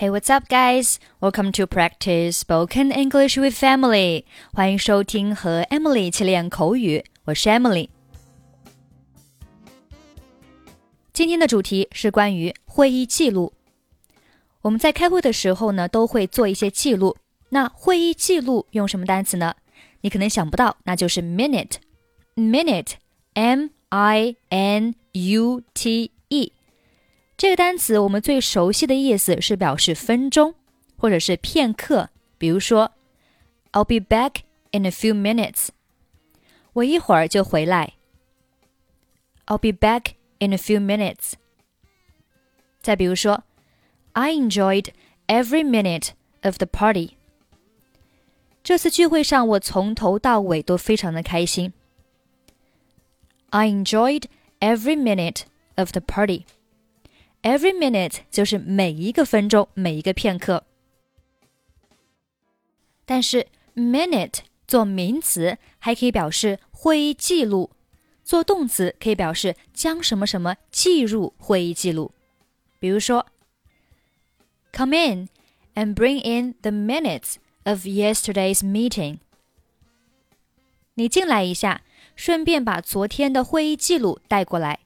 Hey, what's up, guys? Welcome to practice spoken English with Emily. 欢迎收听和 Emily 一起练口语。我是 Emily。今天的主题是关于会议记录。我们在开会的时候呢，都会做一些记录。那会议记录用什么单词呢？你可能想不到，那就是 minute。minute，m i n u t e。这个单词我们最熟悉的意思是表示分钟或者是片刻，比如说，I'll be back in a few minutes。我一会儿就回来。I'll be back in a few minutes。再比如说，I enjoyed every minute of the party。这次聚会上我从头到尾都非常的开心。I enjoyed every minute of the party。 Every minute 就是每一个分钟，每一个片刻。但是 minute 做名词还可以表示会议记录，做动词可以表示将什么什么记入会议记录。比如说，Come in and bring in the minutes of yesterday's meeting。你进来一下，顺便把昨天的会议记录带过来。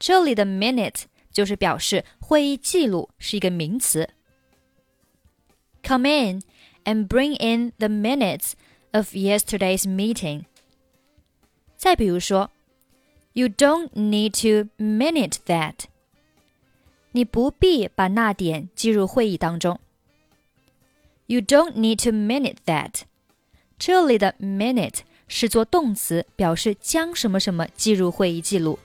这里的 minute。 就是表示会议记录是一个名词。Come in and bring in the minutes of yesterday's meeting。再比如说，You don't need to minute that。你不必把那点记入会议当中。You don't need to minute that。这里的 minute 是做动词，表示将什么什么记入会议记录。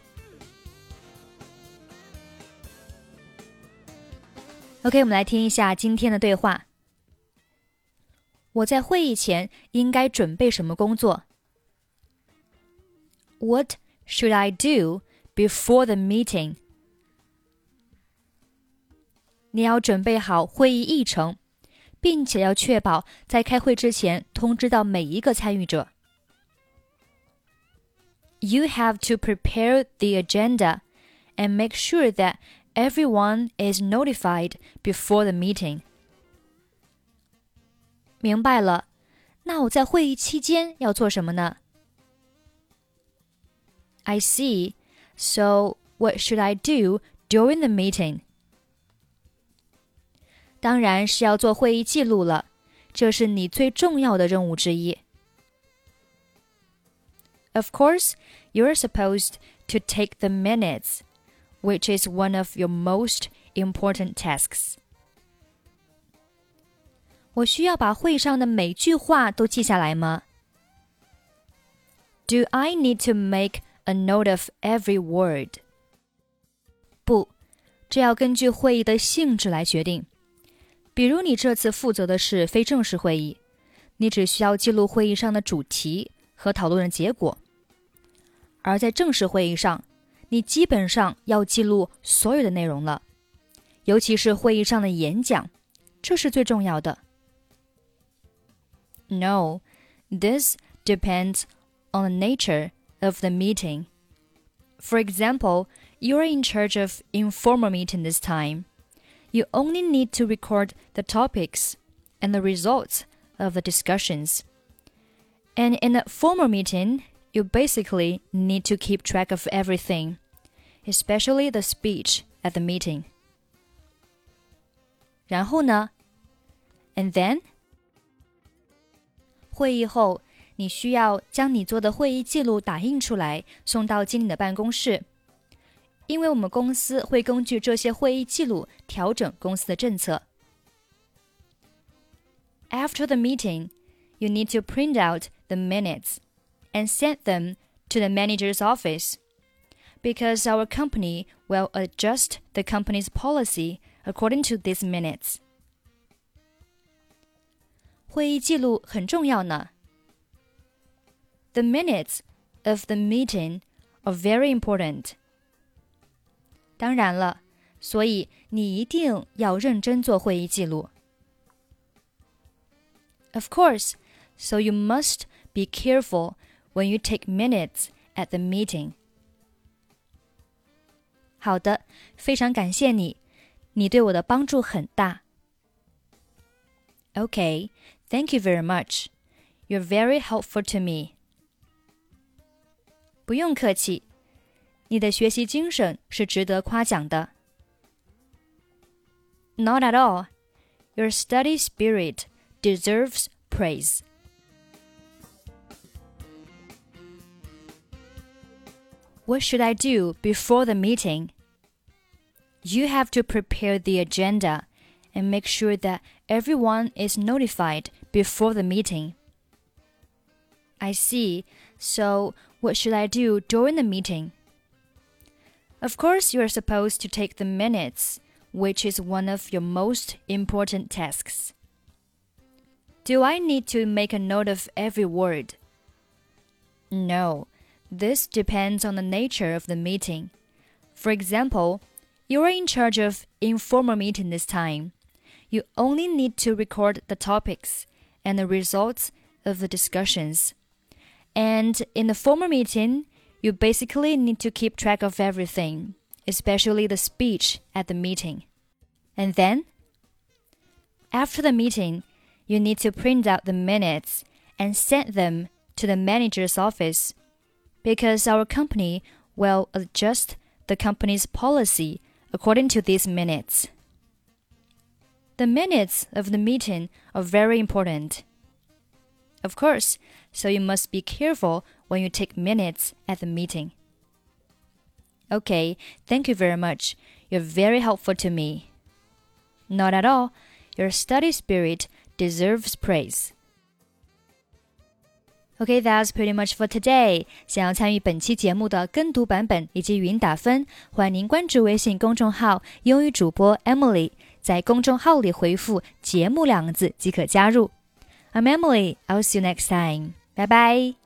OK，我们来听一下今天的对话。我在会议前应该准备什么工作？What should I do before the meeting？你要准备好会议议程，并且要确保在开会之前通知到每一个参与者。You have to prepare the agenda and make sure that everyone is notified before the meeting. 明白了，那我在会议期间要做什么呢？I see. So what should I do during the meeting? 当然是要做会议记录了，这是你最重要的任务之一。Of course, you're supposed to take the minutes which is one of your most important tasks. 我需要把会上的每句话都记下来吗？Do I need to make a note of every word？不，这要根据会议的性质来决定。比如你这次负责的是非正式会议，你只需要记录会议上的主题和讨论的结果；而在正式会议上， 你基本上要记录所有的内容了，尤其是会议上的演讲，这是最重要的。No, this depends on the nature of the meeting. For example, you are in charge of informal meeting this time. You only need to record the topics and the results of the discussions. And in a formal meeting, you basically need to keep track of everything, especially the speech at the meeting. 然后呢？And then？会议后，你需要将你做的会议记录打印出来，送到经理的办公室。因为我们公司会根据这些会议记录调整公司的政策。After the meeting, you need to print out the minutes and send them to the manager's office because our company will adjust the company's policy according to these minutes. 会议记录很重要呢。The minutes of the meeting are very important. 当然了，所以你一定要认真做会议记录。Of course, so you must be careful when you take minutes at the meeting. 好的，非常感谢你，你对我的帮助很大。 Okay, thank you very much. You're very helpful to me. 不用客气，你的学习精神是值得夸奖的。Not at all. Your study spirit deserves praise. What should I do before the meeting? You have to prepare the agenda and make sure that everyone is notified before the meeting. I see. So, what should I do during the meeting? Of course, you are supposed to take the minutes, which is one of your most important tasks. Do I need to make a note of every word? No, this depends on the nature of the meeting. For example, you are in charge of informal meeting this time. You only need to record the topics and the results of the discussions. And in the formal meeting, you basically need to keep track of everything, especially the speech at the meeting. And then, after the meeting, you need to print out the minutes and send them to the manager's office because our company will adjust the company's policy according to these minutes. The minutes of the meeting are very important. Of course, so you must be careful when you take minutes at the meeting. Okay, thank you very much. You're very helpful to me. Not at all. Your study spirit deserves praise. Okay, that's pretty much for today. 想要参与本期节目的跟读版本以及语音打分，欢迎您关注微信公众号“英语主播 Emily”。在公众号里回复“节目”两个字即可加入。I'm Emily. I'll see you next time. Bye bye.